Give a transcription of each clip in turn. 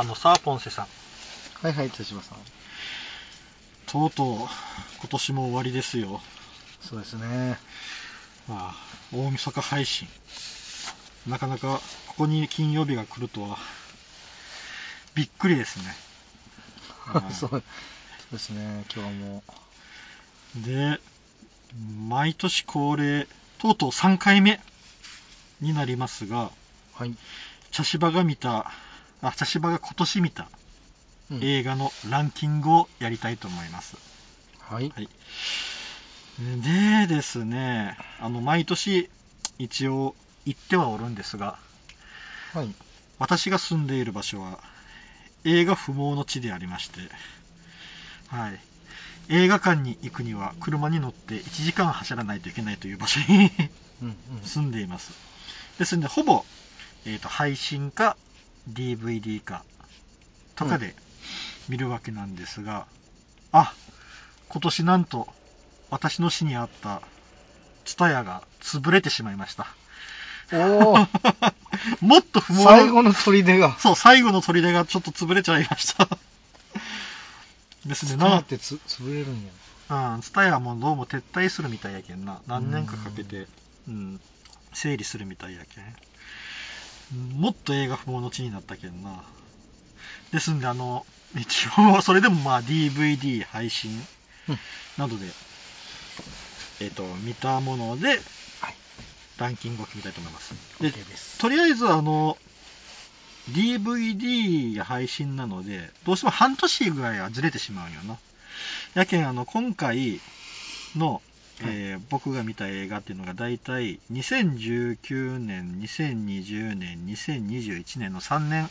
あのさ、ポンセさん。はいはい、手島さん。とうとう、今年も終わりですよ。そうですね。まあ、大晦日配信。なかなか、ここに金曜日が来るとは、びっくりですね。はいそう そうですね、今日も。で、毎年恒例、とうとう3回目になりますが、はい。茶芝が見た、あ、茶芝が今年見たうん映画のランキングをやりたいと思います。はい。はい。でですね、あの、毎年、一応、行ってはおるんですが、はい。私が住んでいる場所は、映画不毛の地でありまして、はい。映画館に行くには、車に乗って1時間走らないといけないという場所にうんうん。住んでいます。ですので、ほぼ、えっ、と、配信か、DVD か、とかで見るわけなんですが、あ、今年なんと、私の市にあった、ツタヤが潰れてしまいました。おお もっと不毛な最後の砦が。そう、最後の砦がちょっと潰れちゃいました。ですね、ななっ、てつ潰れるんや。うん、ツタヤもどうも撤退するみたいやけんな。何年かかけて、うん、整理するみたいやけん。うんもっと映画不毛の地になったけんな。ですんで、あの、一応、それでもまあ DVD 配信うんなどで、えっ、と、見たもので、はい。ランキングを決めたいと思います。で。とりあえずあの、DVD や配信なので、どうしても半年ぐらいはずれてしまうんよな。やけん、あの、今回の、えー僕が見た映画っていうのが大体2019年、2020年、2021年の3年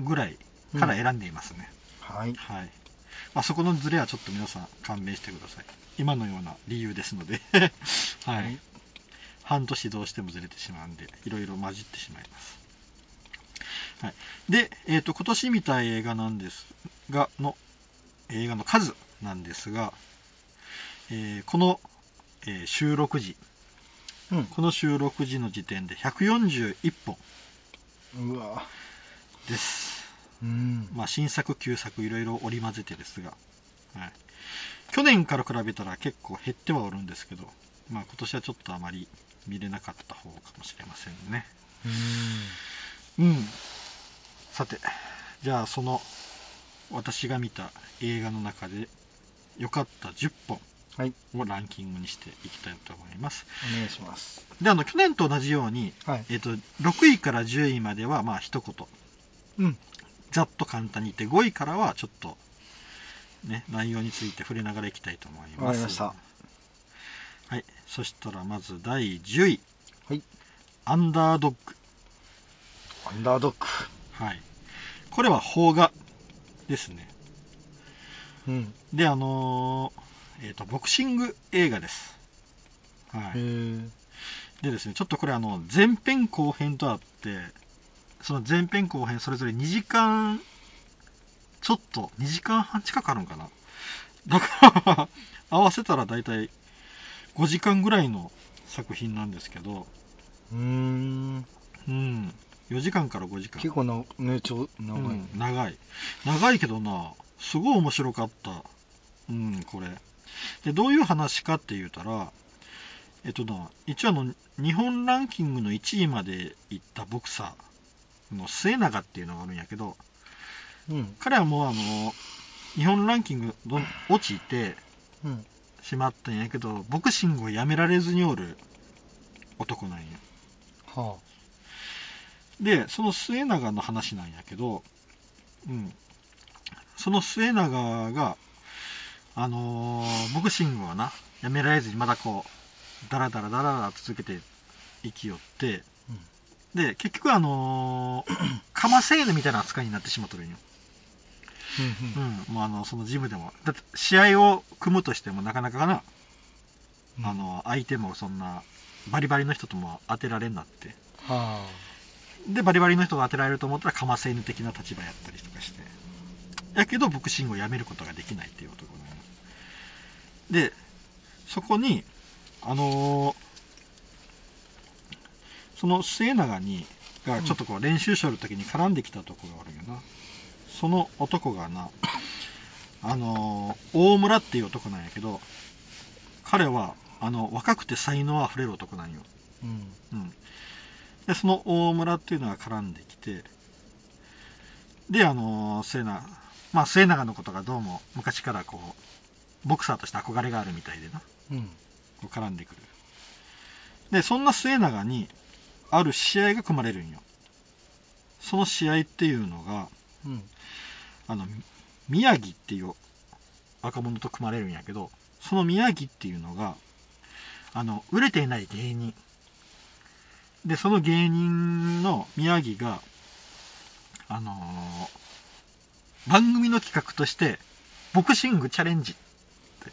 ぐらいから選んでいますね。はい。はい。まあ、そこのズレはちょっと皆さん勘弁してください。今のような理由ですので。はい。はい半年どうしてもずれてしまうんで、いろいろ混じってしまいます。はい。で、えっ、と、今年見た映画なんですが、の、映画の数なんですが、えーこの、えー収録時、うん。この収録時の時点で141本うわです。うん。まあ、新作、旧作、いろいろ織り交ぜてですが、はい。去年から比べたら結構減ってはおるんですけど、まあ、今年はちょっとあまり見れなかった方かもしれませんね。うん。うん。さて、じゃあ、その、私が見た映画の中で、良かった10本はい。をランキングにしていきたいと思います。お願いします。で、あの、去年と同じように、はい。えっ、と、6位から10位までは、まあ、一言、うん。ざっと簡単に言って、5位からはちょっと、ね、内容について触れながらいきたいと思います。わかりましたはい。そしたら、まず第10位。はい。アンダードッグ。アンダードッグ。はい。これは邦画ですね。うん。で、あのーえっ、と、ボクシング映画です。はい。でですね、ちょっとこれあの、前編後編とあって、その前編後編それぞれ2時間、ちょっと、2時間半近くあるんかな。だから、合わせたら大体5時間ぐらいの作品なんですけど、うーん。うん、4時間から5時間。結構な、ね、ちょ、長い。うん、長い。長いけどな、すごい面白かった。うん、これ。で、どういう話かって言うたら、えっとな、一応あの、日本ランキングの1位まで行ったボクサーの末永っていうのがあるんやけど、うん。彼はもうあの、日本ランキングどん落ちてうん。しまったんやけど、ボクシングをやめられずにおる男なんや。はで、その末永の話なんやけど、うん。その末永が、あのーボクシングをな、やめられずにまだこう、ダラダラダラダラ続けて生きよって、うんで、結局あのー、カマセーヌみたいな扱いになってしまっとるんよ。うん。もうあの、そのジムでも。だって、試合を組むとしてもなかなかな、うんあ、の、相手もそんな、バリバリの人とも当てられんなって。はで、バリバリの人が当てられると思ったら、かませ犬的な立場やったりとかして。やけど、ボクシングをやめることができないっていう男なんよで、そこに、あのーその末永に、がちょっとこう練習しとる時に絡んできたとこがあるよな。その男がな、あのー大村っていう男なんやけど、彼は、あの、若くて才能あふれる男なんよ。うん。うん。で、その大村っていうのが絡んできて、で、あのー末永、まあ末永のことがどうも昔からこう、ボクサーとして憧れがあるみたいでな、うん。こう絡んでくる。で、そんな末永に、ある試合が組まれるんよ。その試合っていうのが、うん。あの、宮城っていう若者と組まれるんやけど、その宮城っていうのが、あの、売れていない芸人。で、その芸人の宮城が、あのー番組の企画として、ボクシングチャレンジって、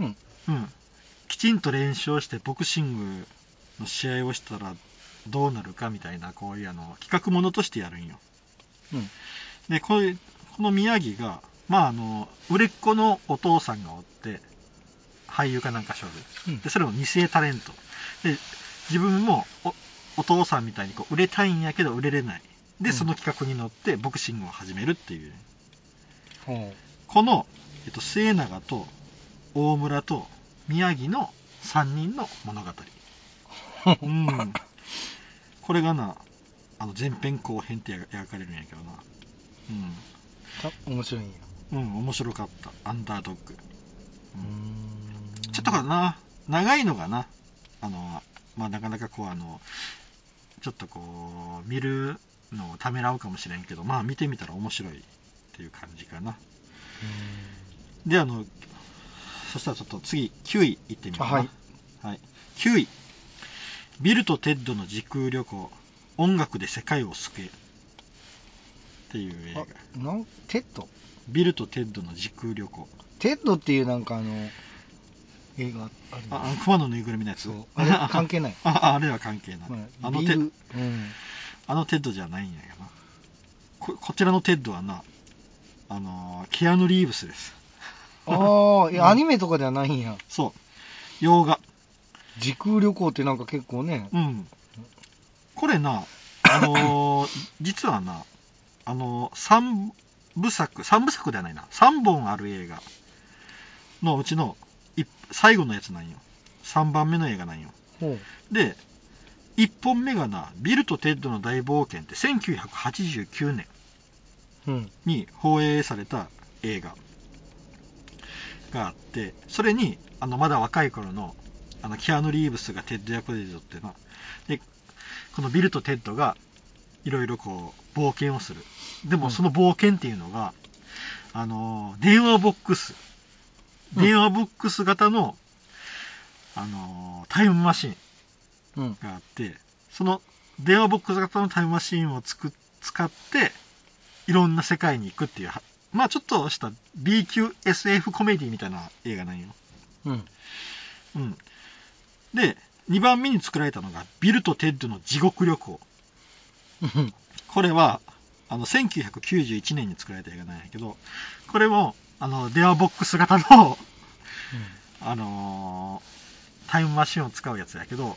うん。うん。きちんと練習をしてボクシングの試合をしたらどうなるかみたいな、こういうあの、企画ものとしてやるんよ。うん。で、こういう、この宮城が、まああの、売れっ子のお父さんがおって、俳優かなんかしょる。うんで、それも二世タレント。で、自分もおお父さんみたいにこう売れたいんやけど売れれない。で、うんその企画に乗ってボクシングを始めるっていう。ほこの、えっと、末永と大村と宮城の3人の物語。う。うん。これがな、あの前編後編って描かれるんやけどな。た面白いんや。うん。うん、面白かった。アンダードッグ。うーん。ちょっとかな、長いのがな、あの、まあ、なかなかこう、あの、ちょっとこう、見るのをためらうかもしれんけど、まあ、見てみたら面白いっていう感じかな。で、あの、そしたらちょっと次、9位いってみようかな。あはい。はい。9位。ビルとテッドの時空旅行、音楽で世界を救え。っていう映画。あ、なん、テッド？ビルとテッドの時空旅行。テッドっていうなんかあの、映画あるあ、あの熊のぬいぐるみのやつそう。あれ関係ない。あ、あれは関係ない。まあ、あのテビル、うん。あのテッドじゃないんやけどな。ここちらのテッドはな、あのー、キアヌ・リーブスです。ああ、いや、うんアニメとかではないんや。そう。洋画。時空旅行ってなんか結構ね。うん。これな、あのー 実はな、あのー、三部作、三部作ではないな、三本ある映画のうちのい最後のやつなんよ。三番目の映画なんよ。で、一本目がな、ビルとテッドの大冒険って1989年。うん。に放映された映画があって、それに、あの、まだ若い頃の、あの、キアヌ・リーブスがテッド役で出とってな、で、このビルとテッドが、いろいろこう、冒険をする。でうんも、その冒険っていうのが、あの、電話ボックス、うん電話ボックス型の、あの、タイムマシンうん。があって、その電話ボックス型のタイムマシンをつく使って、いろんな世界に行くっていうは、まあちょっとした B 級 SF コメディみたいな映画なんよ。うん。うん。で、2番目に作られたのが、ビルとテッドの地獄旅行。うん。これは、あの、1991年に作られた映画なんやけど、これも、あの、電話ボックス型の、あのータイムマシンを使うやつやけど、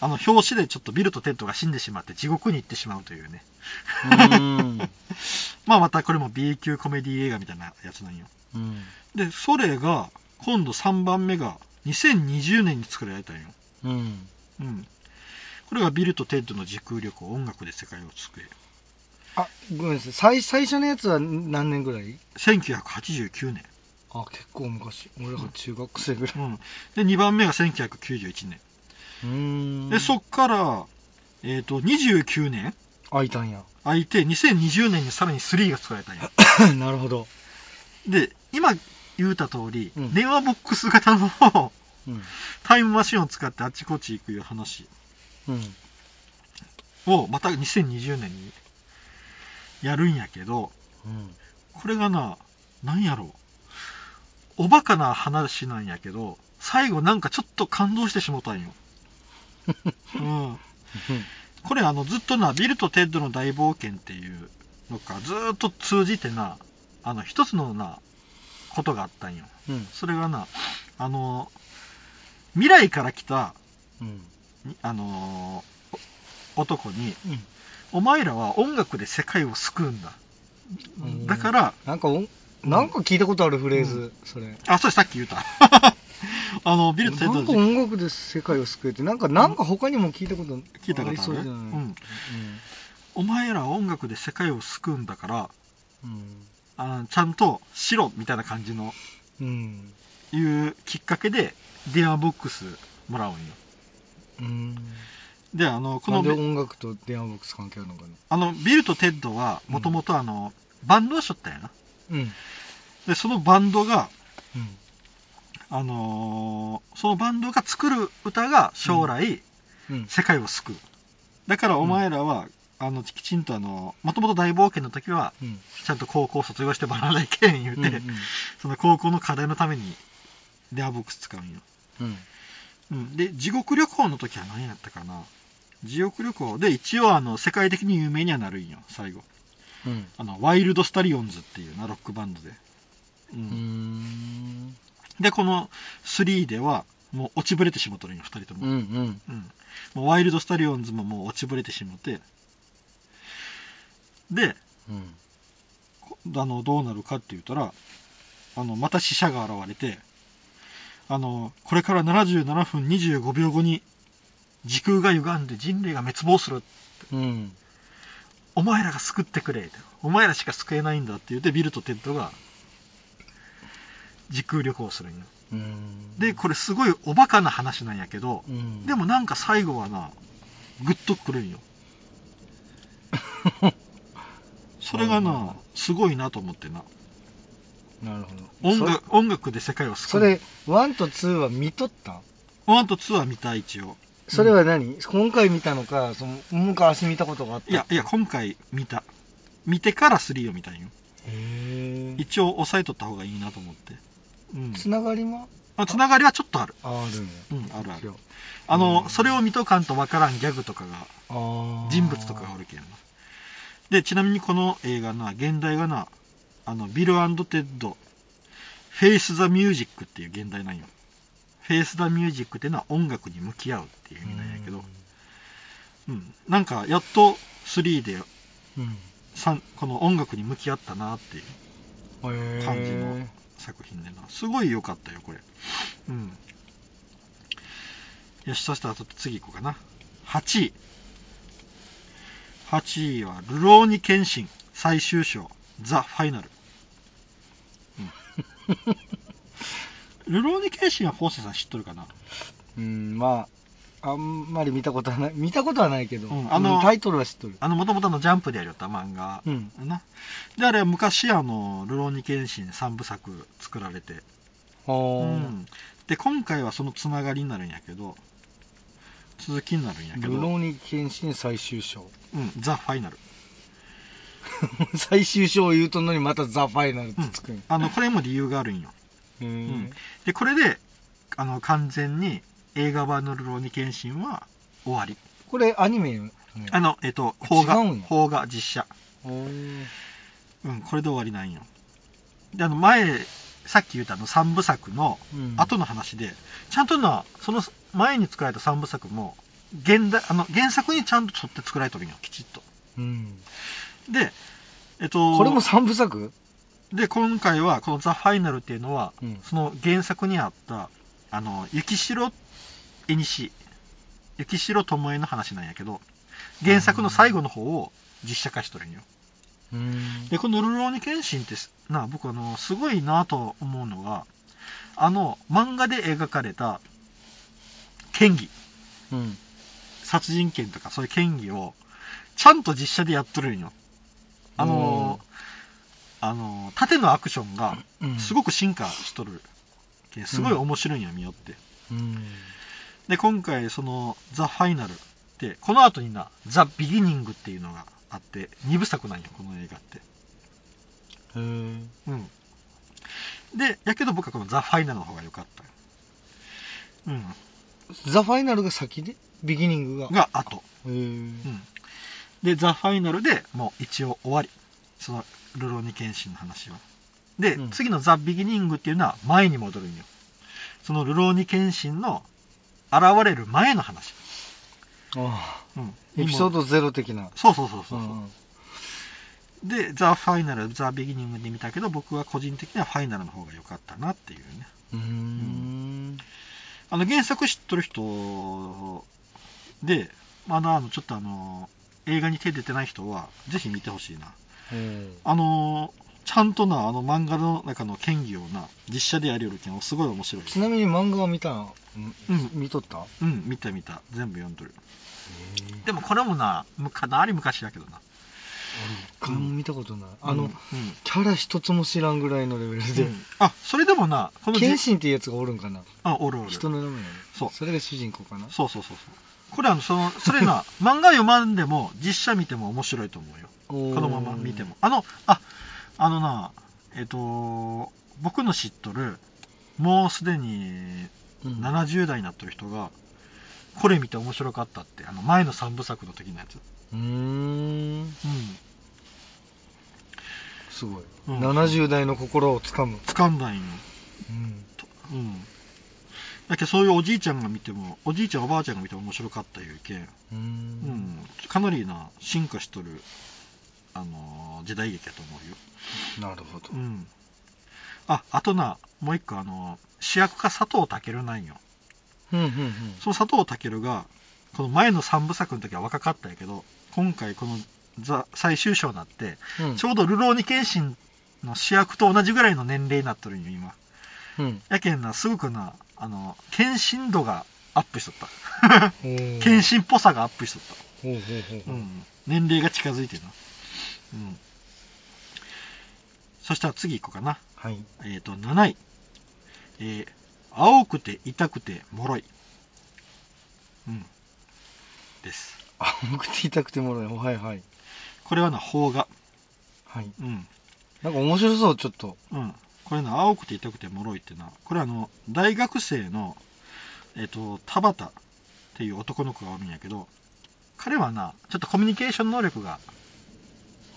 あの、拍子でちょっとビルとテッドが死んでしまって地獄に行ってしまうというね。うん。まあまたこれも B 級コメディ映画みたいなやつなんよ。うん。で、それが、今度3番目が2020年に作られたんよ。うん。うん。これがビルとテッドの時空旅行、音楽で世界を救え。あ、ごめんなさい。最最初のやつは何年ぐらい？1989年。あ、結構昔。俺が中学生ぐらい。うん。で、2番目が1991年。うーん。で、そっから、えっ、と、29年開いたんや。空いて、2020年にさらに3が作られたんよ。なるほど。で、今言うた通り、うん電話ボックス型のうん。タイムマシンを使ってあっちこっち行くいう話うん。をまた2020年にやるんやけど、うん。これがな、なんやろう。おバカな話なんやけど、最後なんかちょっと感動してしもたんよ。うん。これあのずっとな、ビルとテッドの大冒険っていうのか、ずーっと通じてな、あの一つのな、ことがあったんよ。うん。それがな、あの、未来から来た、うん。にあのー男に、うんお前らは音楽で世界を救うんだ。うんだから、なんかなんか聞いたことあるフレーズ、それ。あ、それさっき言った。あの、ビルとテッドなんか音楽で世界を救えって、なんか、なんか他にも聞いたこと聞いたことある？りそうじゃない？うんお前らは音楽で世界を救うんだから、うん。あのちゃんとしろみたいな感じの、うん。いうきっかけで、電話ボックスもらうんよ。うん。で、あの、このなんで、音楽と電話ボックス関係あるのかな。あの、ビルとテッドは、もともとあの、バンドをしとったんやな。うん。で、そのバンドが、うん。あのーそのバンドが作る歌が将来、うん。世界を救う。だからお前らは、あの、きちんとあの、もともと大冒険の時は、うん。ちゃんと高校卒業してバラないけん言うて、うんその高校の課題のために、電話ボックス使うんよ。うん。うん。で、地獄旅行の時は何やったかな？地獄旅行で一応あの、世界的に有名にはなるんよ、最後。うん。あの、ワイルドスタリオンズっていうな、ロックバンドで。う。うんん。で、この3では、もう落ちぶれてしまっとるんよ、二人とも。うん。うん。うん。もうワイルドスタリオンズももう落ちぶれてしまって、で、うん。こあの、どうなるかって言ったら、あの、また死者が現れて、あの、これから77分25秒後に、時空が歪んで人類が滅亡する。うん。お前らが救ってくれ。お前らしか救えないんだって言って、ビルとテッドが、時空旅行するんよ。うん。で、これすごいおバカな話なんやけど、うん。でもなんか最後はな、グッとくるんよ。それがな、すごいなと思ってな。なるほど。音楽、音楽で世界を救う。それ、1と2は見とった？1と2は見た、一応。それは何、今回見たのか、その昔見たことがあった？いや、いや、今回見た。見てから3を見たんよ。へ一応押さえとった方がいいなと思って。うん。つながりもあつながりはちょっとある。あるね。うん、あるある。あの、うんそれを見とかんとわからんギャグとかが、あー人物とかがおるけんな。で、ちなみにこの映画な、現代がな、あの、ビルテッド、Face the Music っていう原題なんよ。 Face the Music っていうのは音楽に向き合うっていう意味なんやけど、うん。なんか、やっと3でうん。この音楽に向き合ったなっていう感じの作品でな。すごい良かったよ、これ。うん。よし、そしたらちょっと次行こうかな。8位。8位は、るろうに剣心最終章、ザ・ファイナル。うん、ルローニケンシンはフォーセさん知っとるかな？うん、まあ、あんまり見たことはない、見たことはないけど、うんあのうんタイトルは知っとる。あの、もともとのジャンプでやりよった漫画。うん。な。で、あれは昔、あの、ルローニケンシン3部作作られて、うほーん、で今回はそのつながりになるんやけど続きになるんやけど、ルローニケンシン最終章。うん、ザ・ファイナル、最終章を言うとんのにまたザ・ファイナルってうんつくん。あのこれも理由があるんよへーでこれであの完全に映画版の「ルローニケンシン」は終わり。これアニメ。あのえっと邦画。邦画実写。うんこれで終わりなんよ。であの前さっき言ったあの3部作のうん。後の話で、ちゃんとなその前に作られた3部作も現代あの原作にちゃんと沿って作られてるんよきちっと。うん。で、えっと、これも三部作？で、今回は、このザ・ファイナルっていうのは、うんその原作にあった、あの、雪城絵西、雪城智恵の話なんやけど、原作の最後の方を実写化しとるんよ。うん。で、このルローニケンシンってす、な、僕あの、すごいなと思うのが、あの、漫画で描かれた、剣技、うん。殺人剣とかそういう剣技を、ちゃんと実写でやっとるんよ。あの、あの、縦のアクションが、うんすごく進化しとる。すごい面白いんや、見よって。うん。で、今回、その、ザ・ファイナルって、この後にな、ザ・ビギニングっていうのがあって、2部作なんよ、この映画って。へーうん。で、やけど僕はこのザ・ファイナルの方が良かった。うん。ザ・ファイナルが先で？ビギニングが？が後。へーうん。で、ザ・ファイナルでもう一応終わり。その、ルローニケンシンの話は。で、うん次のザ・ビギニングっていうのは前に戻るんよ。そのルローニケンシンの現れる前の話。あうん。エピソードゼロ的な。そうそうそうそう。んで、ザ・ファイナル、ザ・ビギニングで見たけど、僕は個人的にはファイナルの方が良かったなっていうね。うーん。あの、原作知っとる人で、まだあの、ちょっとあの、映画に手出てない人は、ぜひ見てほしいな。うんあの、ちゃんとな、あの漫画の中の剣技をな、実写でやりよるけん、すごい面白い。ちなみに漫画は見たんうん見とった？うん、見た見た。全部読んどる。でもこれもな、むかなり昔だけどな。俺一回も見たことない。あの、うん、キャラ一つも知らんぐらいのレベルで。うんあ、それでもな、このじ謙信っていうやつがおるんかな？あ、おるおる。人の名前。そうそれが主人公かな？そうそうそうそう。これあの、その、それな、漫画読まんでも、実写見ても面白いと思うよ。ここのまま見ても。。あの、あ、あのな、えっ、と、僕の知っとる、もうすでにうん70代になってる人が、これ見て面白かったって、あの、前の三部作の時のやつ。うーん。うん。すごい。うん70代の心をつかむ。掴んだんよ。うん。とうん。だけどそういうおじいちゃんが見ても、おじいちゃんおばあちゃんが見ても面白かったいうけん、うんん、かなりな、進化しとる、あのー時代劇やと思うよ。なるほどう。ん。あ、あとな、もう一個あの、主役が佐藤健なんよ。うんうんうん。その佐藤健が、この前の三部作の時は若かったんやけど、今回このザ最終章になって、うんちょうどルローニケンシンの主役と同じぐらいの年齢になっとるんよ、今。うん。やけんな、すごくな、あの、献身度がアップしとった。献献身っぽさがアップしとった。ほうほうほうほう。うん。年齢が近づいてるな。うん。そしたら次行こうかな。はい。えっ、と、7位。えー、青くて痛くて脆い。うん。です。青くて痛くてもろい。はいはい。これはな、邦画。はい。うん。なんか面白そう、ちょっと。うん。これな、青くて痛くて脆いってな、これあの、大学生の、えっ、と、田畑っていう男の子がおるんやけど、彼はな、ちょっとコミュニケーション能力が、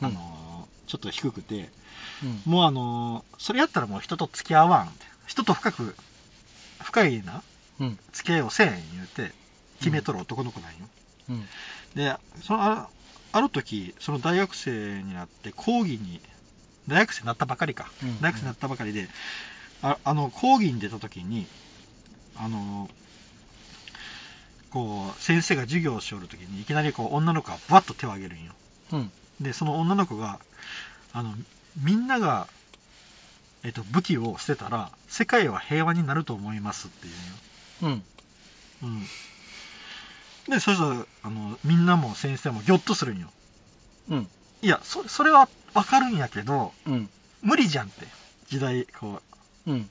あのーちょっと低くて、うん。もうあのーそれやったらもう人と付き合わん。人と深く、深いな、うん。付き合いをせえん言うて、決めとる男の子なんよ。うん。で、そのあある時、その大学生になって講義に、大学生になったばかりか。うん大学生になったばかりで、ああの、講義に出た時に、あの、こう、先生が授業をしおる時に、いきなりこう、女の子がバッと手を挙げるんよ。うん。で、その女の子が、あの、みんなが、えっと、武器を捨てたら、世界は平和になると思いますっていううん。よ。うん。で、そしたら、あの、みんなも先生もギョッとするんよ。うん。いや、そそれはわかるんやけど、うん。無理じゃんって。時代、こうん。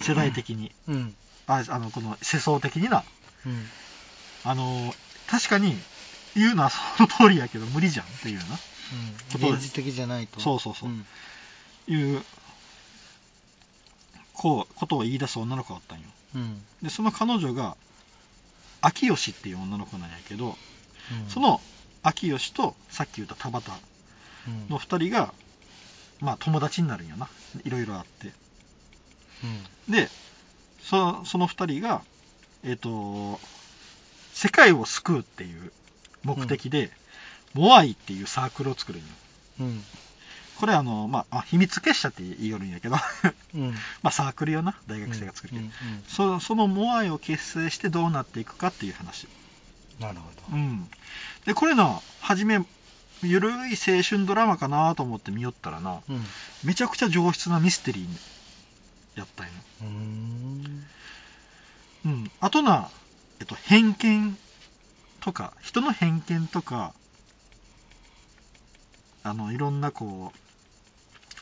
う、世代的に。うん。ああの、この世相的にな。うん。あの、確かに、言うのはその通りやけど、無理じゃんっていうな。こと現実的じゃないと。そうそうそううん。いう、こう、ことを言い出す女の子がおったんよ。うん。で、その彼女が、秋吉っていう女の子なんやけど、うんそ、の秋吉とさっき言った田畑うんの二人が、まあ友達になるんよな。いろいろあって。で、そその二人が、えっ、と、世界を救うっていう目的で、モアイっていうサークルを作るんよ。うん。うん。これあの、まあ、あ秘密結社って言いよるんやけど、うん。まあサークルよな、大学生が作るけど、うんうんそそのモアイを結成してどうなっていくかっていう話。なるほど。うん。で、これな、はじめ、ゆるい青春ドラマかなと思って見よったらな、うん。めちゃくちゃ上質なミステリーやったんよ。うーん。うん。あとな、えっと、偏見とか、人の偏見とか、あの、いろんなこう、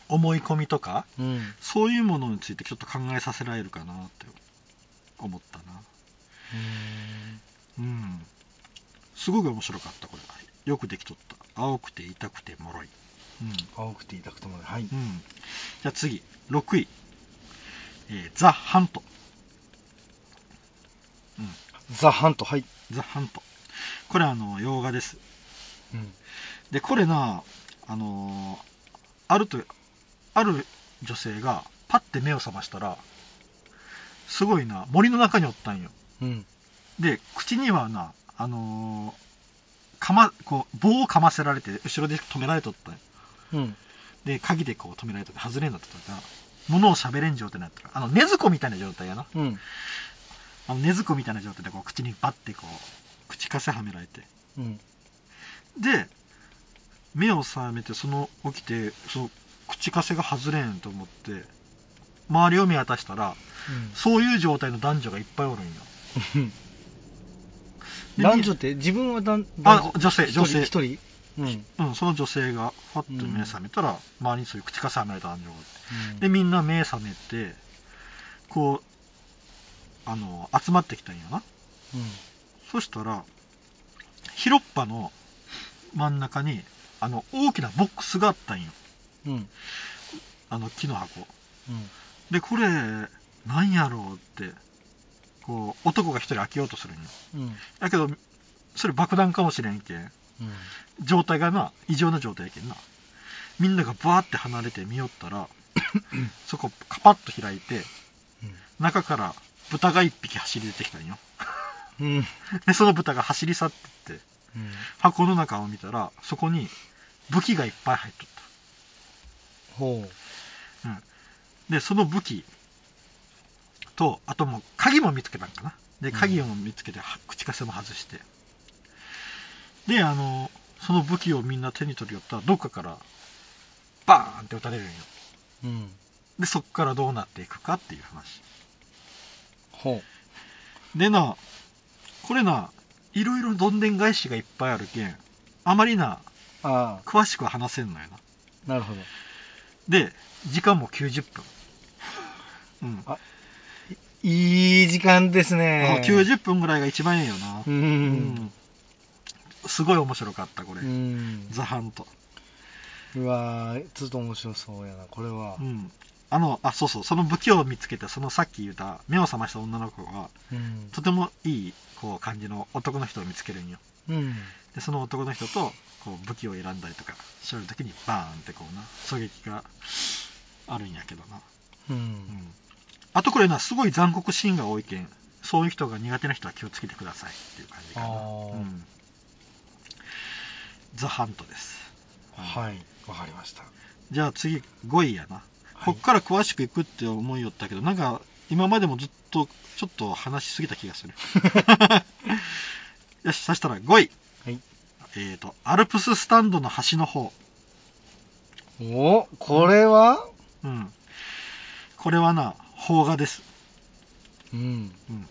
思い込みとか、うん。そういうものについてちょっと考えさせられるかなって思ったな。うん。すごく面白かった、これ。よくできとった。青くて痛くて脆い。うん。青くて痛くてもね。はい。うん。じゃあ次、6位。えーザ・ハント。うん。ザ・ハント、はい。ザ・ハント。これあの、洋画です。うん。で、これな、あのーあると、ある女性がパッて目を覚ましたら、すごいな、森の中におったんよ。うん。で、口にはな、あのーかま、こう、棒をかませられて、後ろで止められとったんようん。で、鍵でこう止められとって、外れんなってたから、物を喋れん状態になったから、あの、根ずこみたいな状態やな。うん。あの、根ずこみたいな状態で、こう、口にバッてこう、口かせはめられて。うん。で、目を覚めて、その、起きて、その、口かせが外れんと思って、周りを見渡したら、そういう状態の男女がいっぱいおるんよ。男女って、自分は男あ女性女性一人？うん。うん、その女性が、ファッと目覚めたら、周りにそういう口かせはめられた男女が。うんで、みんな目覚めて、こう、あの、集まってきたんやな。そしたら、広っ端の真ん中に、あの、大きなボックスがあったんよ。うん。うん。あの、木の箱。うん。で、これ、なんやろうって、こう、男が一人開けようとするんよ。うん。だけど、それ爆弾かもしれんけん。状態がな、異常な状態やけんな。みんながバーって離れて見よったら、そこカパッと開いて、中から豚が一匹走り出てきたんよ。うん。うん。で、その豚が走り去ってって、箱の中を見たら、そこに武器がいっぱい入っとっほた。うん。で、その武器と、あともう鍵も見つけたんかな。で、鍵を見つけて、は口かせも外して。で、あの、その武器をみんな手に取りよったら、どっかから、バーンって撃たれるんよ。う。うん。で、そっからどうなっていくかっていう話。ほでな、これな、いろいろどんでん返しがいっぱいあるけん、あまりな、う。あ詳しくは話せんのよな。あ、なるほど。で、時間も90分。うん。あいい時間ですあね。90分ぐらいが一番ええよな。う。うんすごい面白かった、これ。うん。ザハント。うわーちょっと面白そうやな、これはう。ん。あの、あ、そうそう、その武器を見つけて、そのさっき言った、目を覚ました女の子が、うん。とてもいい、こう、感じの男の人を見つけるんよ。うん。で、その男の人と、こう、武器を選んだりとか、しよるときに、バーンってこうな、狙撃があるんやけどな。う。うんん。あとこれな、すごい残酷シーンが多いけん、そういう人が苦手な人は気をつけてくださいっていう感じかな。うん。ザ・ハントです。はい、わかりました。じゃあ次、5位やな。こっから詳しくいくって思いよったけど、なんか、今までもずっと、ちょっと話しすぎた気がする。よし、そしたら5位。はい。えっ、と、アルプススタンドの端の方。おこれは？うん。これはな、邦画です。うん。うん。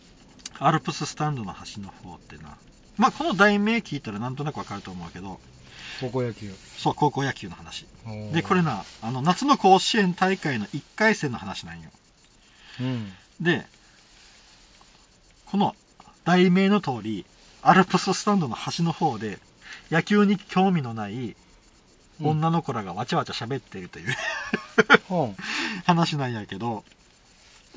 アルプススタンドの端の方ってな。まあ、この題名聞いたらなんとなくわかると思うけど、高校野球。そう、高校野球の話。で、これ。な、あの、夏の甲子園大会の1回戦の話なんよ。うん。で、この題名の通り、アルプススタンドの端の方で、野球に興味のない女の子らがわちゃわちゃ喋っているというほ 話なんやけど、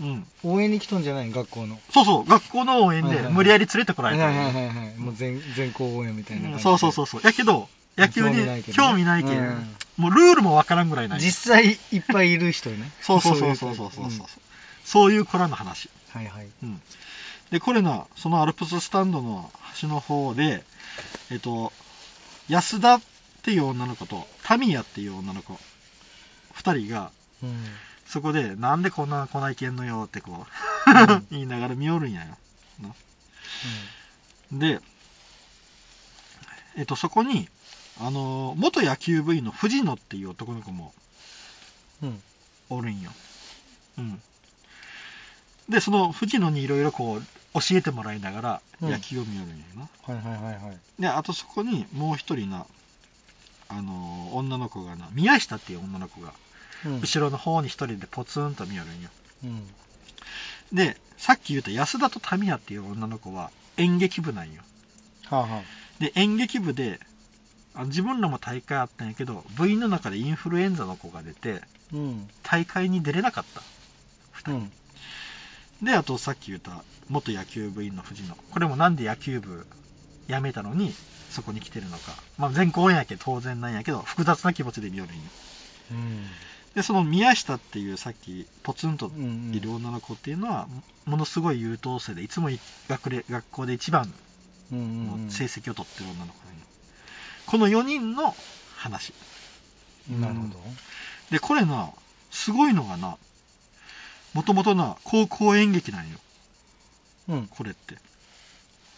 うん。う応援に来とんじゃない学校の。そうそう、学校の応援で無理やり連れてこらはいれたはいはいはい。もう全全校応援みたいな。うんそうそうそうそう。やけど、野球に興味ないけん、うんもうルールもわからんぐらいない。実際いっぱいいる人ね。そうそうそうそうそうそう。んそうそういう子らの話。はいはい。うん。で、これな、そのアルプススタンドの端の方で、えっと、安田っていう女の子と、タミヤっていう女の子、二人が、うん。そこで、なんでこんな粉いけんのよってこうんう、言いながら見よるんやよ。で、えっと、そこに、あの、元野球部員の藤野っていう男の子もうん。うん。おるんよ。うん。で、その藤野にいろいろこう、教えてもらいながらうん野球を見よるんやな。はいはいはいはい。で、あとそこにもう一人な、あのー女の子がな、宮下っていう女の子が、うん。後ろの方に一人でポツンと見よるんよ。うん。で、さっき言った安田とタミヤっていう女の子は演劇部なんよ。はあはあ。で、演劇部で、自分らも大会あったんやけど、部員の中でインフルエンザの子が出て、うん。大会に出れなかった。うん。で、あとさっき言った元野球部員の藤野。これもなんで野球部辞めたのに、そこに来てるのか。まあ全校やけ当然なんやけど、複雑な気持ちで見よるんよ。うん。で、その宮下っていうさっきポツンといる女の子っていうのは、ものすごい優等生で、いつもい学れ学校で一番うんうんうん。成績を取ってる女の子なんよこの4人の話。なるほど。でこれなすごいのがなもともとな高校演劇なんよ。うん。これって。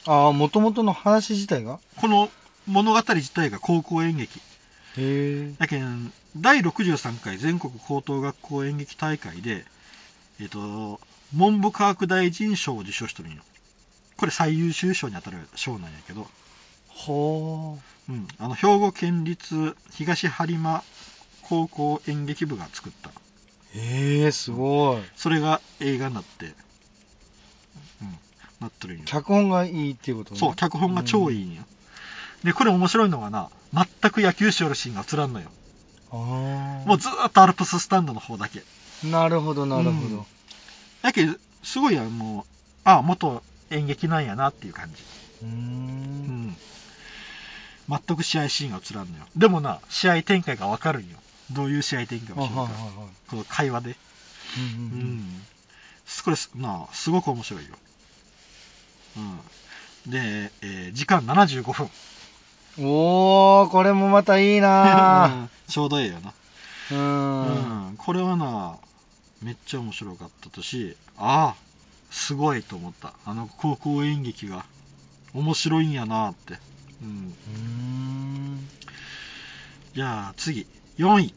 ああ、もともとの話自体が？この物語自体が高校演劇。だけん第63回全国高等学校演劇大会でえっ、と文部科学大臣賞を受賞しとるんよ。これ最優秀賞に当たる賞なんやけど、ほうん、あの兵庫県立東播磨高校演劇部が作った。う。へえ、すごい。それが映画になって、うん、なっとるんよ。脚本がいいっていうことね。そう脚本が超いいんよ、でこれ面白いのがな全く野球しよるシーンが映らんのよ。ああ。もうずーっとアルプススタンドの方だけ。なるほど、なるほど。だけどすごいあのあ元演劇なんやなっていう感じ。うー。うん。ん全く試合シーンが映らんのよ。でもな試合展開が分かるんよ。どういう試合展開をしようか。はいはい。この会話で。うんううん。うん。んこれすなあすごく面白いよ。うん。で、えー時間75分おー、これもまたいいな。う んちょうどいいよな。ーうん。うん、これはなめっちゃ面白かったとしああすごいと思った。あの高校演劇が面白いんやなって。うん。うーん。じゃあ次。4位。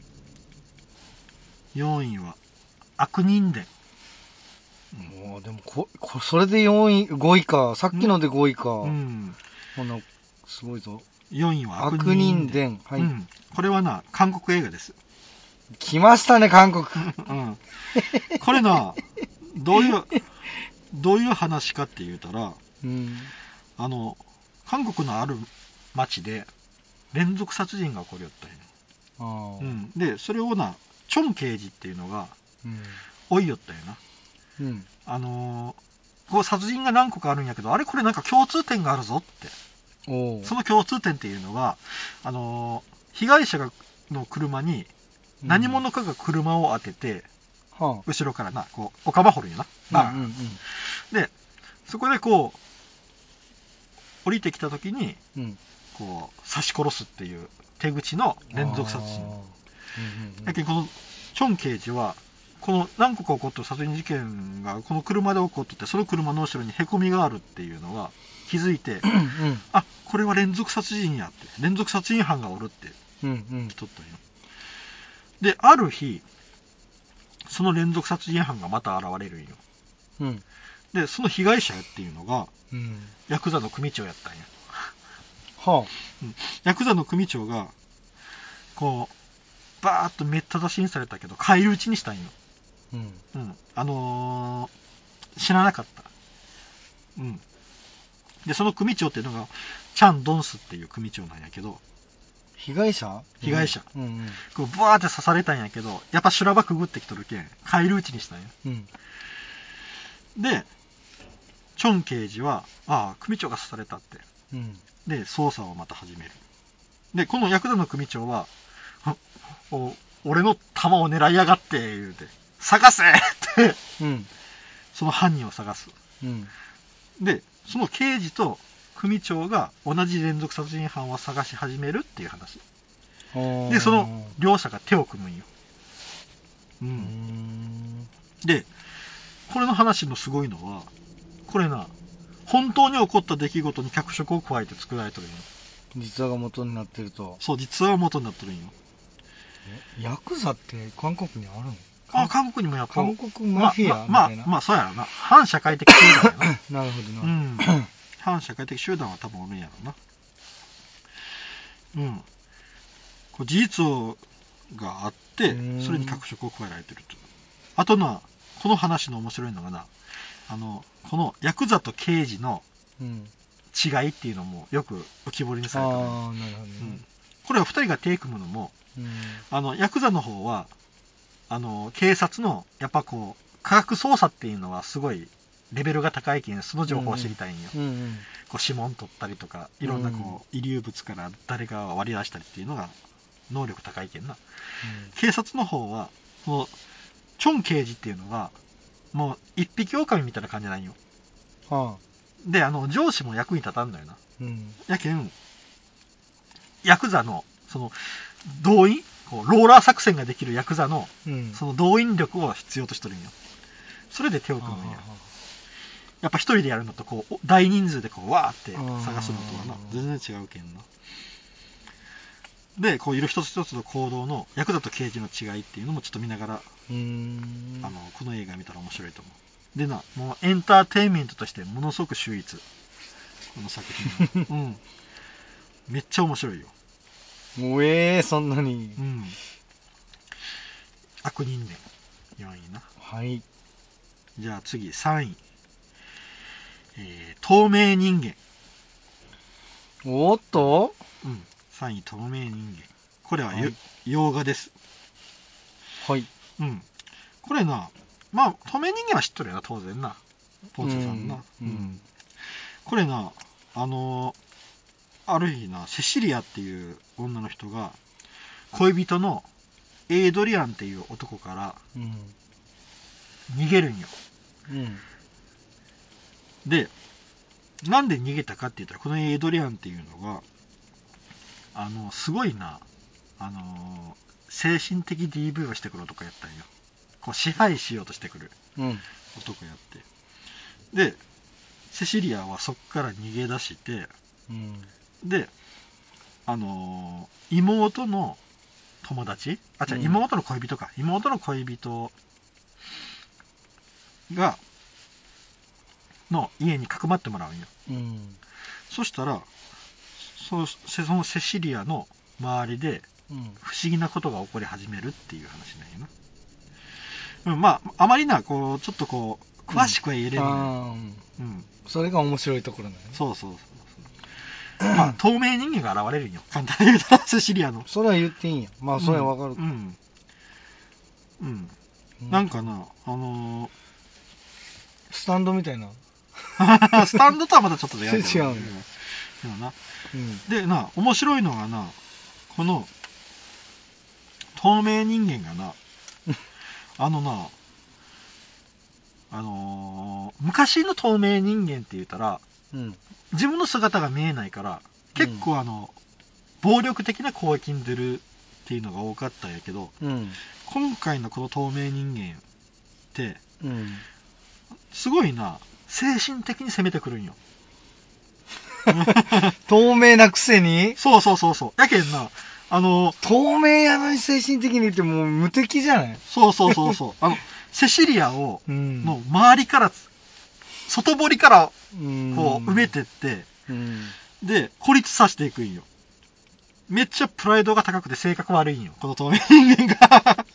4位は悪人伝。もうでもこ、こそれで4位、5位か。さっきので5位か。うん。こんな、すごいぞ。4位は悪悪人人伝伝。はい。うん、これはな韓国映画です、来ましたね、韓国。うん、これなどういうどういう話かって言うたらうん。あの韓国のある町で連続殺人が起こりよったんよ、ああ。うん、でそれをなチョン刑事っていうのがうん。追いよったんよなうん。あのーこう殺人が何個かあるんやけどあれこれなんか共通点があるぞってその共通点っていうのがあのー被害者がの車に何者かが車を当てて、は後ろからなこうおかま掘るんよな、あ。うんうんでそこでこう降りてきた時にうん。うん。こう刺し殺すっていう手口の連続殺人。うんうんうん。だけどこのチョン刑事はこの何個か起こった殺人事件がこの車で起こっててその車の後ろにへこみがあるっていうのが気づいてうんあこれは連続殺人やって連続殺人犯がおるってうんうん。来とったんよ。である日その連続殺人犯がまた現れるんよ。うん。でその被害者っていうのがうん。ヤクザの組長やったんやはヤクザの組長がこうバーッとめった出しにされたけど返り討ちにしたんよ。あうんうん、あのー知らなかった。うん。で、その組長っていうのが、チャン・ドンスっていう組長なんやけど、被害者？被害者うんうんこう、ブワーって刺されたんやけど、やっぱ修羅場くぐってきとるけん、返り討ちにしたんや。うんで、チョン刑事は、ああ、組長が刺されたって。うんで、捜査をまた始める。で、このヤクザの組長は、あ お俺の弾を狙いやがって、言うて、探せって、うんその犯人を探す。うんで、その刑事と組長が同じ連続殺人犯を探し始めるっていう話。で、その両者が手を組むんよ。う。うんんで、これの話のすごいのは、これな、本当に起こった出来事に脚色を加えて作られてるんよ。実話が元になってるとそう、実話が元になってるんよ。えヤクザって韓国にあるの？あ、韓国にもやっぱ、韓国マフィアみまあ、まあ、まあ、そうやろな。反社会的集団やな。なるほどなうん。反社会的集団は多分おるんやろな。うん。こう事実があってうん、それに脚色を加えられてると。あとな、この話の面白いのがな、あの、このヤクザと刑事のうん違いっていうのもよく浮き彫りにあされたのよあなるほどうんね、これは二人が手組むのも、うんあの、ヤクザの方は、あの、警察の、やっぱこう、科学捜査っていうのはすごいレベルが高いけん、その情報を知りたいんよ。うんうんこう指紋取ったりとか、いろんなこう、遺留物から誰かが割り出したりっていうのが能力高いけんな。警察の方は、その、チョン刑事っていうのが、もう一匹狼みたいな感じなんよ。はで、あの、上司も役に立たんのよな。うん。やけん、ヤクザの、その、動員こう、ローラー作戦ができるヤクザの、うん。その動員力を必要としとるんよ。それで手を組むんや。やっぱ一人でやるのと、こう、お大人数でこう、わーって探すのとはな全然違うけんな。で、こう、いる一つ一つの行動の、ヤクザと刑事の違いっていうのもちょっと見ながら。あの、この映画見たら面白いと思う。でな、もうエンターテインメントとしてものすごく秀逸。この作品は。うん。めっちゃ面白いよ。もうええそんなにう。ん。悪人伝。4位な。はい。じゃあ次、3位。えー、透明人間。おっとうん。3位、透明人間。これはよ、はい洋画です。はい。うん。これな、まあ、透明人間は知っとるよな、当然な。ポンチョさんな。うんうんこれな、あのーある日な、セシリアっていう女の人が、恋人のエイドリアンっていう男からうん。逃げるんよ。うん。で、なんで逃げたかって言ったら、このエイドリアンっていうのが、あの、すごいな、あのー精神的 DV をしてくる男やったんよ。こう支配しようとしてくるうん。男やって。で、セシリアはそっから逃げ出して、うん。で、あのー妹の友達？あ、違う、うん妹の恋人か。妹の恋人が、の家にかくまってもらうんよ。うん。そしたら、そそのセシリアの周りでうん。不思議なことが起こり始めるっていう話なんよな。うん、まあ、あまりな、こう、ちょっとこう、詳しくは言えれる、あうん、ーうん。それが面白いところだよね。そうそう。まあ、透明人間が現れるんよ。簡単に言うと、セシリアの。それは言っていいんや。まあ、それはわかるう。ん。うん。うなんかな、あのスタンドみたいな。ー スタンドとはまたちょっと違う。違うねでもな。うん。で、な、面白いのがな、この、透明人間がな、あのな、あのー昔の透明人間って言ったら、うん。自分の姿が見えないから、結構あの、暴力的な攻撃に出るっていうのが多かったんやけど、うん。今回のこの透明人間って、うん。すごいな、精神的に攻めてくるんよ。透明なくせに？そうそうそうそう。やけんな、あの、透明やのに精神的に言ってもう無敵じゃない？そうそうそうそう。あの、セシリアを、うんの周りから、外堀からうんこう埋めてって、うん。で、孤立させていくんよ。めっちゃプライドが高くて性格悪いんよ。この透明人間が。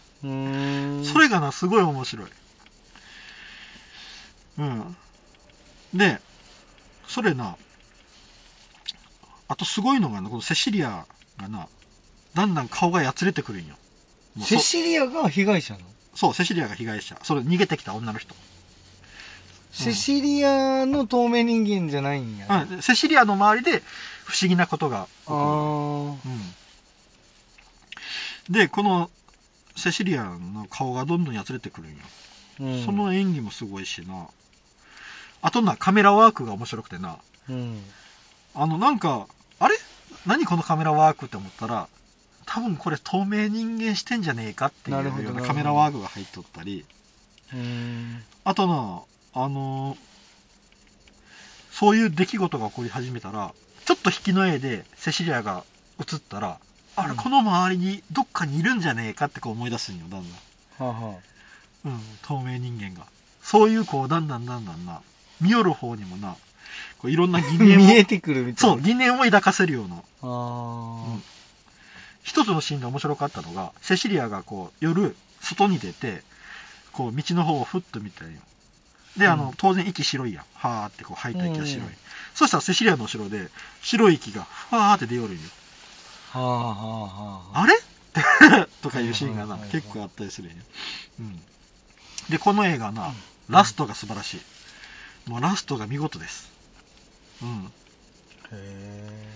それがな、すごい面白い。うん。で、それな、あとすごいのがな、このセシリアがな、だんだん顔がやつれてくるんよ。セシリアが被害者なの？そう、セシリアが被害者。それ逃げてきた女の人。セシリアの透明人間じゃないんや。うん、セシリアの周りで不思議なことが起あこる。うん。で、このセシリアの顔がどんどんやつれてくるんよ。ーうん。その演技もすごいしな。あとな、カメラワークが面白くてな。うん。あの、なんか、あれ？何このカメラワークって思ったら、多分これ透明人間してんじゃねえかっていうようなカメラワークが入っとったり。あとな、あのーそういう出来事が起こり始めたら、ちょっと引きの絵でセシリアが映ったら、あれ、うんこの周りにどっかにいるんじゃねえかってこう思い出すんよ、だんだん。はあはうん、透明人間が。そういうこう、だんだんだんだんな、見よる方にもな、こういろんな疑あ。念を、見えてくるみたいそう、な。疑念を抱かせるような。あーうん一つのシーンで面白かったのが、セシリアがこう、夜、外に出て、こう、道の方をふっと見たんよ。で、あの、うん当然息白いやん。はーってこう吐いた息が白い。うんそしたらセシリアの後ろで、白い息がふわーって出よるんよ。はあはあはあ。あれ？とかいうシーンがな結構あったりするんよ。うん。で、この映画な、うんラストが素晴らしい。もうラストが見事です。うん。へ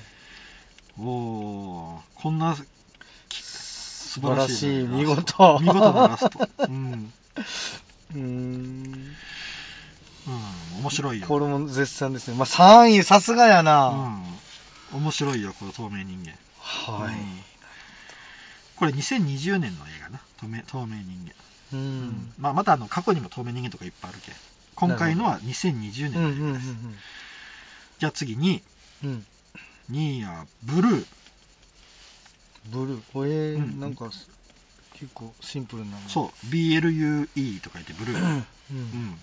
おー、こんな、き素晴らしいな。素晴らしい見事ト見事なラスト。うん。ー うーん。うん、面白いよ。これも絶賛ですね。まあ、3位、さすがやうな。ん。面白いよ、この透明人間。はい。うんこれ2020年の映画な。透明透明人間。ううんん。まあ、またあの、過去にも透明人間とかいっぱいあるけん。今回のは2020年うん、うん、うんの映画です。じゃあ次に、うん。うん。2位はブルー。ブルー。これ、うんなんか、結構シンプルなの。そう、BLUE と書いてブルー。うん。うん。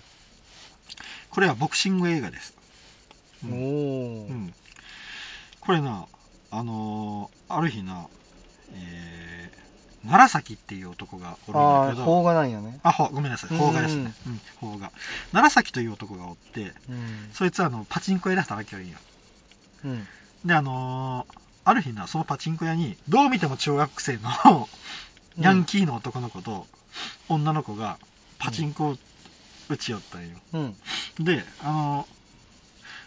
これはボクシング映画です。うんおうー。ん。これな、あのーある日な、えー、楢崎っていう男がおるんああ、だけど、邦画なんやね。あ、ほごめんなさい、邦画ですね。うん、邦画。楢崎という男がおって、うん。そいつはあの、パチンコ屋で働きよるんよ。うん。で、あのーある日な、そのパチンコ屋に、どう見ても中学生のヤンキーの男の子と女の子がパチンコを打ち寄ったんよ。うん。で、あのー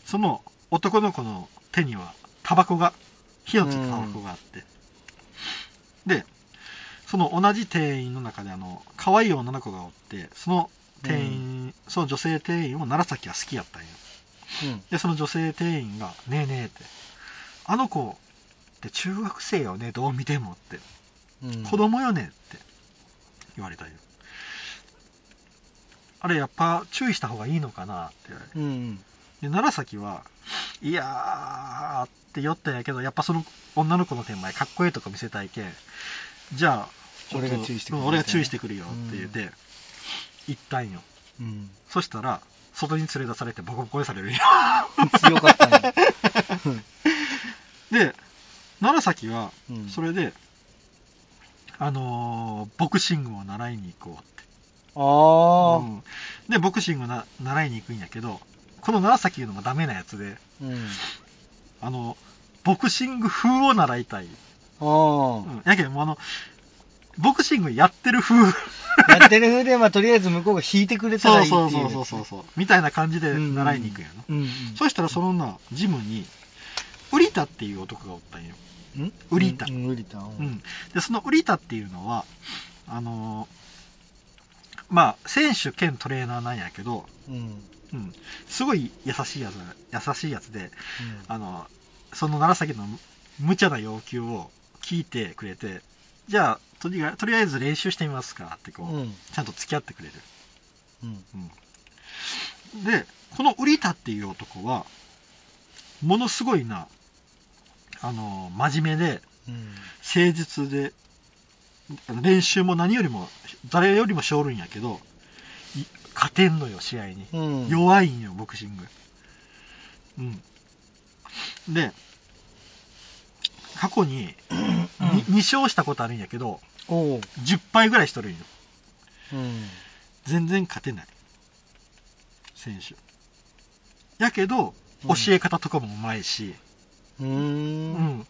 その男の子の手にはタバコが、火のついたタバコがあって、で、その同じ店員の中であの、可愛い女の子がおって、その店員、その女性店員を楢崎は好きやったんよ。うん。で、その女性店員が、ねえねえって、あの子って中学生よね、どう見てもって、うん。子供よねって言われたんよ。あれやっぱ注意した方がいいのかなって言われて。うん。で、楢崎は、いやーって酔ったんやけど、やっぱその女の子の手前かっこいいとこ見せたいけん、じゃあ、俺が注意してくるうん俺が注意してくるよって言って、行ったんよ。うん。そしたら、外に連れ出されてボコボコにされるんよ。強かったんや。で、楢崎はうん、それで、あのーボクシングを習いに行こうって。あうんで、ボクシングをな習いに行くんやけど、この楢崎いうのもダメなやつで、あ。うん。あの、ボクシング風を習いたい。あうん。やけど、もうあの、ボクシングやってる風。あ。やってる風で、まあ、とりあえず向こうが引いてくれたらそいういっていう。そうそうそうそう。みたいな感じで習いに行くんやな。うん。うん。そしたらそのな、ジムに、ウリタっていう男がおったんよ。うん？ウリタうん、ウリタ。ううん。で、そのウリタっていうのは、あのーまあ、選手兼トレーナーなんやけど、うん。うん。すごい優しいやつ、優しいやつで、あの、その楢崎の無茶な要求を聞いてくれて、じゃあ、とりあえず練習してみますかってこう、うんちゃんと付き合ってくれる。うん。うん。で、このウリタっていう男は、ものすごいな、あの、真面目で、うん。誠実で、練習も何よりも、誰よりもしょるんやけど、い勝てんのよ、試合に。うん。弱いんよ、ボクシング。うん。で、過去に2勝したことあるんやけど、おう。10敗ぐらいしとるんよ。うん。全然勝てない。選手。やけど、うん教え方とかもうまいし、うー。うんん。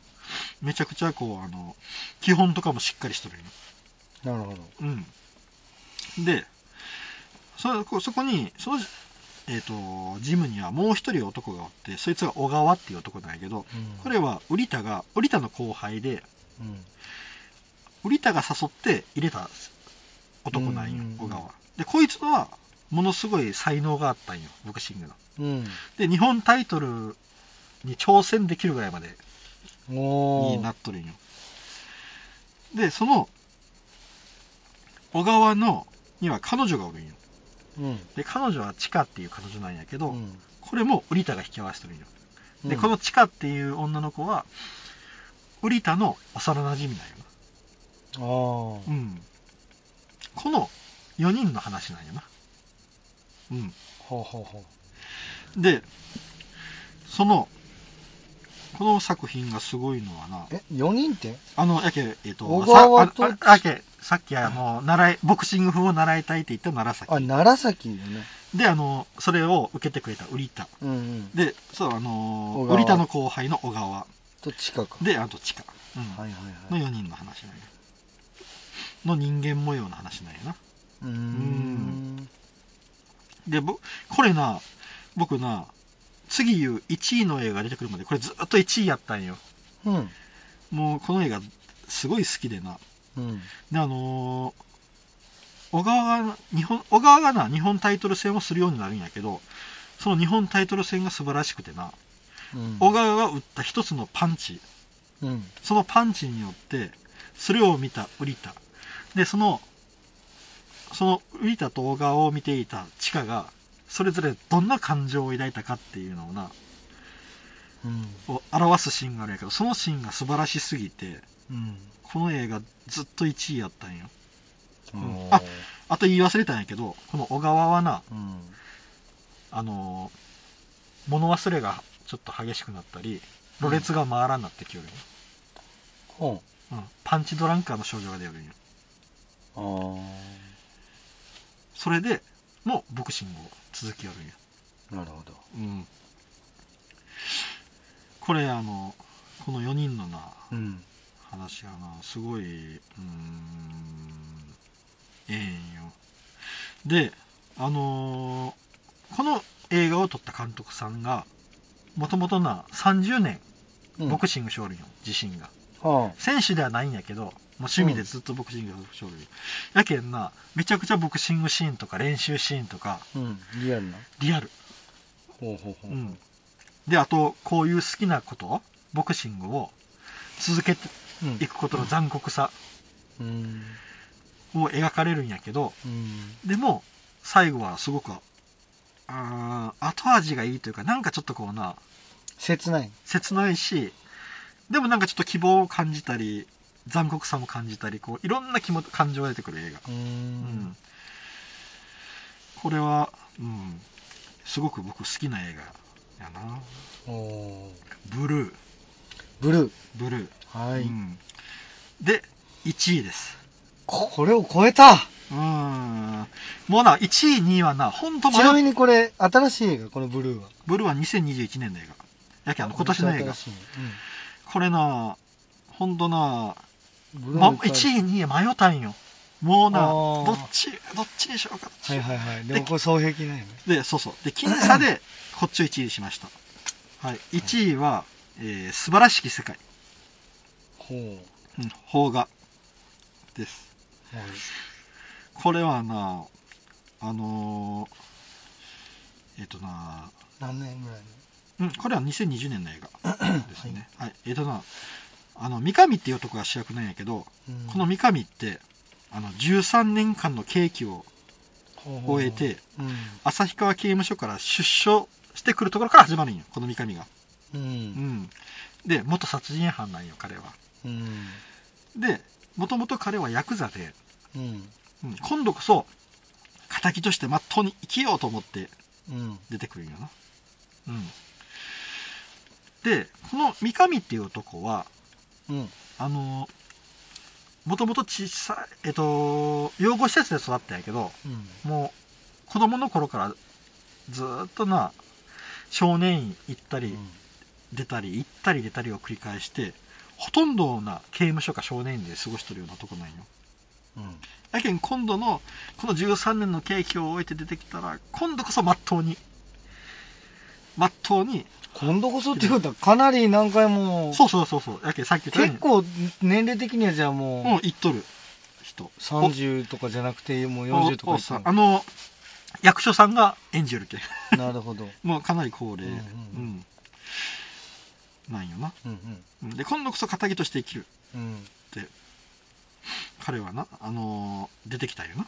めちゃくちゃこう、あの、基本とかもしっかりしとるんよ。なるほど。うん。で、そこそこに、その、えっ、と、ジムにはもう一人男がおって、そいつが小川っていう男なんやけど、うんこれは、ウリタが、ウリタの後輩で、うん。ウリタが誘って入れた男なんようん、小川。で、こいつのは、ものすごい才能があったんよ、ボクシングの。うん。で、日本タイトルに挑戦できるぐらいまでになっとるんよ。で、その、小川の、には彼女がおるんよ。うん。で、彼女はチカっていう彼女なんやけど、うん。これもウリタが引き合わせてるんよ。で、うんこのチカっていう女の子は、ウリタの幼馴染なんよああ。な。うん。この4人の話なんよな。うん。ほうほうほで、その、この作品がすごいのはなう。、え、4人って？あの、やけ、えっ、と、小川とさああやけ、さっきあの、習い、ボクシング風を習いたいって言った楢崎。あ、楢崎よね。で、あの、それを受けてくれたウリタ。うんうん。で、そう、あの小、川ウリタの後輩の小川。と近く。で、あとチカ。うん。はいはいのはい。4人の話なんや。の人間模様の話なんやな。うーん。で、ぼ、これな、僕な、次言う1位の映画が出てくるまで、これずっと1位やったんよ。うん。もうこの映画、すごい好きでな。うん。で、あのー小川が日本小川がな日本タイトル戦をするようになるんやけどその日本タイトル戦が素晴らしくてなうん小川が打った一つのパンチうん。そのパンチによってそれを見た瓜田でそのその瓜田と小川を見ていたチカがそれぞれどんな感情を抱いたかっていうのをなうん。を表すシーンがあるんやけどそのシーンが素晴らしすぎてうん。この映画ずっと1位やったんよ。うん。ああと言い忘れたんやけどこの小川はなうん。あのー物忘れがちょっと激しくなったりろれつが回らんなってきよるん。うん、パンチドランカーの症状が出るんよ。それでもうボクシングを続きやるんよあ。なるほど。うんこれあのこの4人のなうん。話がなすごいうーんええんよであのーこの映画を撮った監督さんがもともとな30年うんボクシングしょるんよ自身がは選手ではないんやけどもう趣味でずっとボクシングしょるんよやけんなめちゃくちゃボクシングシーンとか練習シーンとかあ。うん。リアルな。リアルほうほうほう。うん。であとこういう好きなことボクシングを続けてうん。いくことの残酷さうん。を描かれるんやけどうん。でも最後はすごくあー後味がいいというかなんかちょっとこうな切ない。切ないしでもなんかちょっと希望を感じたり残酷さも感じたりこういろんな気も感情が出てくる映画。う。うん。ん。これは、うん、すごく僕好きな映画やな。ブルー。ブルー。ブルー、はい。うん、で1位です。これを超えた。うん。もうな1位2位はな本当ちなみにこれ、新しい映画、このブルーは。ブルーは2021年の映画。やけあの今年の映画。新しいこれなほんとな、ま、いっぱいある1位2位迷ったんよ。もうなどっちどっちにしようかはいはいはい。でもこれ双璧ないよね。でそうそう。で僅差でこっちを1位にしました。はい。1位は、えー素晴らしき世界、ほう。うん、邦画。です。はい。これはなあのーえっ、とな何年ぐらいうん、これは2020年の映画 ですね。はい。えっ、とな、あの、三上っていう男が主役なんやけど、のこの三上って、あの、13年間の刑期を終えて、うん。旭川刑務所から出所してくるところから始まるんよ、この三上が。う。うんん。で、元殺人犯なんよ、彼は。うん。で、もともと彼はヤクザで、うん。うん、今度こそ、仇としてまっとうに生きようと思ってうん。出てくるんよな。うん。で、この三上っていう男は、うん。あのもともと小さい、えっと、養護施設で育ったんやけど、うん。もう、子供の頃からずーっとな、少年院行ったり、出たり、行ったり出たりを繰り返して、ほとんどをな、刑務所か少年院で過ごしてるようなとこなんよ。うん。やけん、今度の、この13年の刑期を終えて出てきたら、今度こそまっとうに、まっとうに、今度こそってことはかなり何回も、そうそうそうそう、やけんさっき言った結構年齢的にはじゃあももうう、行っとる人。30とかじゃなくてもう40とかいあの役所さんが演じるけん。なるほど。もうかなり高齢、ううんん。うん。なんよな。うんうん。で今度こそ仇として生きるうん。うん。って彼はな、あのー出てきたんよな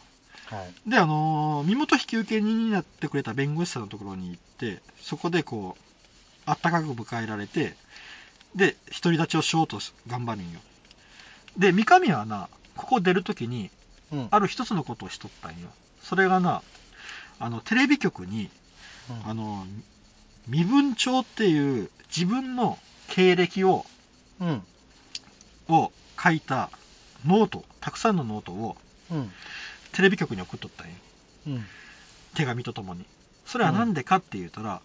はい。であのー身元引受人になってくれた弁護士さんのところに行ってそこでこうあったかく迎えられてで独り立ちをしようと頑張るんよで三上はなここ出るときにうん。ある一つのことをしとったんよそれがなあのテレビ局にあの身分帳っていう自分の経歴をうん。を書いたノートたくさんのノートをうん。テレビ局に送っとったんようん。手紙とともに。それは何でかって言うたら、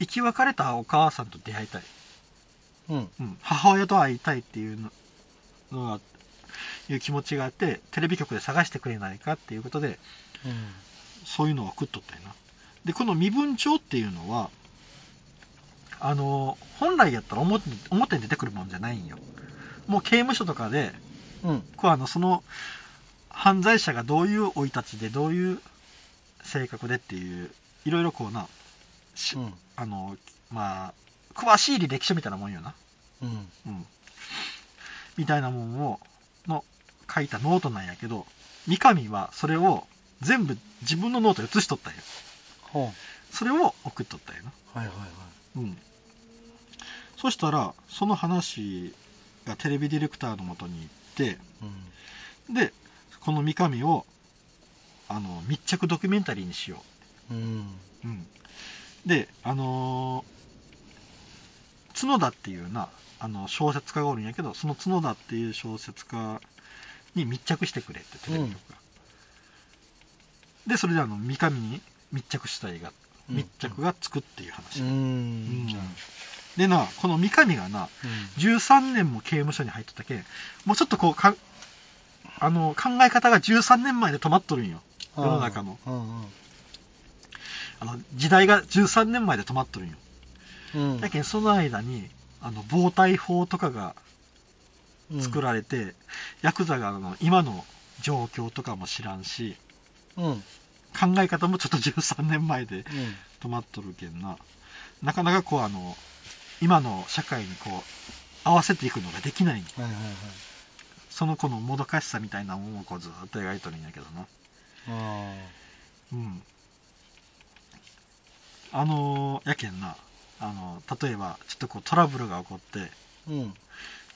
生き別れたお母さんと出会いたい、うん。うん、母親と会いたいっていうののがいう気持ちがあってテレビ局で探してくれないかっていうことでそういうのを送っとったんよな。でこの身分帳っていうのはあの本来やったら表に表に出てくるもんじゃないんよ。もう刑務所とかでうん。こうあのその犯罪者がどういう生い立ちでどういう性格でっていういろいろこうなしうん。あのまあ詳しい履歴書みたいなもんよなうん。うんみたいなもんをの書いたノートなんやけど三上はそれを全部自分のノートに写しとったんよほそれを送っとったんよなう。はいはいはい。うんそしたらその話がテレビディレクターのもとに行ってうん。でこの三上をあの密着ドキュメンタリーにしよう。ん。う、うん、であのー角田っていうなあの小説家がおるんやけどその角田っていう小説家に密着してくれってテレビ局が、でそれであの三上に密着した映画うん。密着がつくっていう話、ううん。ん。じゃあでなこの三上がなうん。13年も刑務所に入っとったけんもうちょっとこうかあの考え方が13年前で止まっとるんよ世の中のうんあの時代が13年前で止まっとるんようん。だけんその間にあの暴対法とかがうん作られて、ヤクザがあの今の状況とかも知らんしうん。うん。考え方もちょっと13年前で止まっとるけんななかなかこうあの今の社会にこう合わせていくのができないはいはいはい。その子のもどかしさみたいなものをこうずっと描いとるんやけどなあうんあのーやけんなあの例えばちょっとこうトラブルが起こってーうん。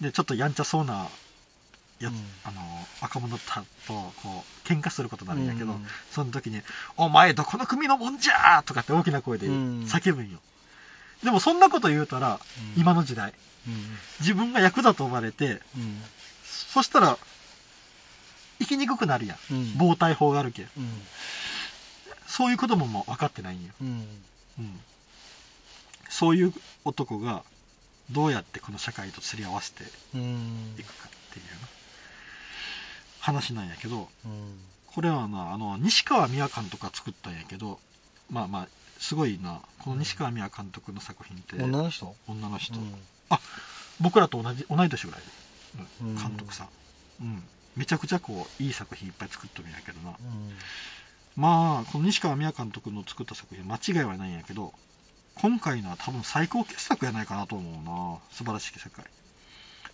でちょっとやんちゃそうなやつ、うんあの若者たとこう喧嘩することになるんやけど、うんその時に「お前どこの組のもんじゃ!」とかって大きな声でうん叫ぶんよ、でもそんなこと言うたら、うん今の時代うん。自分が役だと思われてうん。そしたら生きにくくなるやん。うん。暴対法があるけん。うん。そういうことももう分かってないんよ、うん。うん、そういう男がどうやってこの社会とすり合わせてうん。いくかっていうな話なんやけどうん。これはなあの西川美和監督が作ったんやけどまあまあすごいな。この西川美和監督の作品って女の人？女の人、うん。僕らと同じ同い年ぐらい監督さん、うん、めちゃくちゃこういい作品いっぱい作っとるんやけどな。まあこの西川美和監督の作った作品間違いはないんやけど今回のは多分最高傑作やないかなと思うな。素晴らしき世界。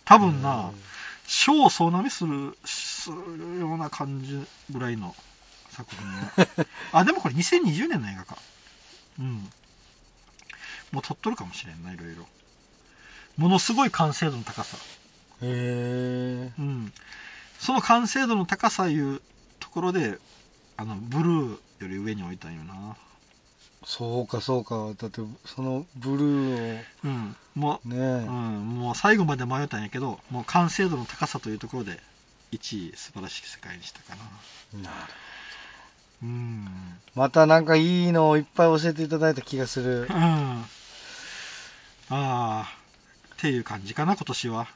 多分な、賞を総なめするするような感じぐらいの作品ね あでもこれ2020年の映画か。うん。もう撮っとるかもしれんないろいろ。ものすごい完成度の高さへえうん。その完成度の高さいうところであのブルーより上に置いたんよな。そうかそうか。だってそのブルーうん。もう、をねうん、もう最後まで迷ったんやけどもう完成度の高さというところで1位素晴らしき世界にしたかな。なるうん。またなんかいいのをいっぱい教えていただいた気がする。うん。ああ、っていう感じかな、今年は。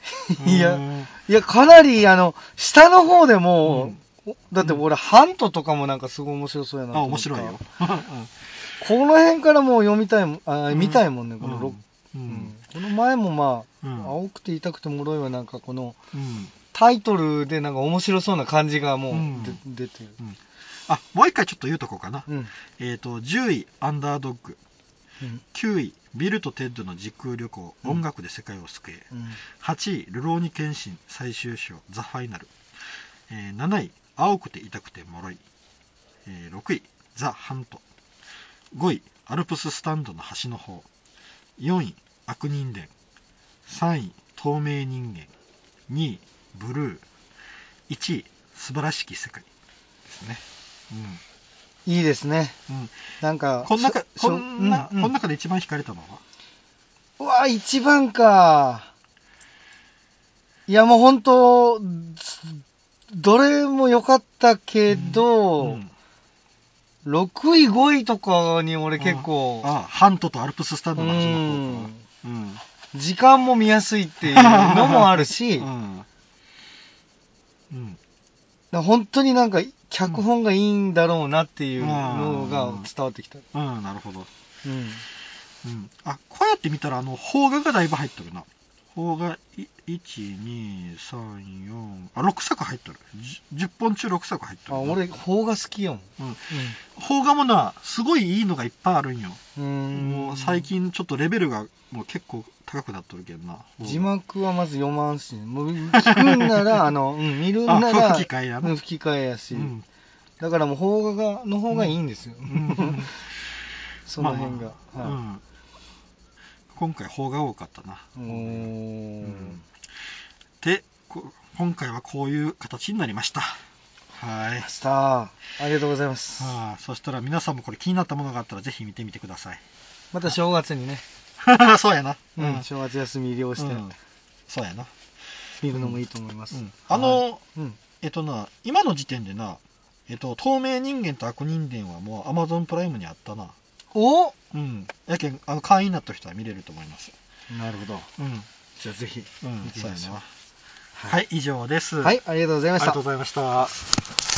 いやうん。いやかなりあの下の方でも、おだって俺、ハントとかもなんかすごい面白そうやなあ、面白いよ。この辺からもう読みたいもんあ、うん。見たいもんねこのうんロ、ううん。ん。この前もまあ、うん。青くて痛くて脆いはなんかこのうん。タイトルでなんか面白そうな感じがもう出てる。あ、もう一回ちょっと言うとこうかな。うん。えっ、と、10位、アンダードッグ。うん。9位、ビルとテッドの時空旅行、うん音楽で世界を救え。うん8位、ルローニケンシン最終章、ザ・ファイナル。えー7位、青くて痛くて脆い。えー6位、ザ・ハント。5位、アルプススタンドの端の方。4位、悪人伝。3位、透明人間。2位、ブルー。1位、素晴らしき世界。ですね。いいですねうん。うん。なんかこん中、こんな、うんうんこん中で一番惹かれたのは？うわ一番かいやもう本当どれも良かったけど、うん6位5位とかに俺結構あ、ハントとアルプススタンうドの端の方。うん。時間も見やすいっていうのもあるし、うん。うん。ら本当になんか脚本がいいんだろうなっていうのが伝わってきた。うん、なるほど。うん。うん。あ、こうやって見たら、あの、邦画がだいぶ入ってるな。邦がい1234あ6作入っとる。じ10本中6作入っとあ、る。な俺、邦画好きやもん。うん。邦画もなすごいいいのがいっぱいあるんよ。もう最。近ちょっとレベルがもう結構高くなっとるけどな。字幕はまず読まんし、もう聞くんなら、あの、うん、見るんなあら、吹き替えやな。うん吹き替えやし、うん。だからもう邦画がの方がいいんですよ。ん。その辺が。まあうはん今回邦画多かったな、うん。でこ今回はこういう形になりました。はい。ありがとうございます。はあ、そしたら皆さんもこれ気になったものがあったらぜひ見てみてください。また正月にね、そうやな。うん、正月休み利用して。うん。そうやな。見るのもいいと思います。うん。あの、うん、えっとな、今の時点でな、えっと、透明人間と悪人伝はもう Amazon プライムにあったな。お？うん。やけん、あの、会員になった人は見れると思います。なるほど。うん。じゃあぜひうん見、てみましょ。はい、以上です。はい、ありがとうございましたありがとう。ございました。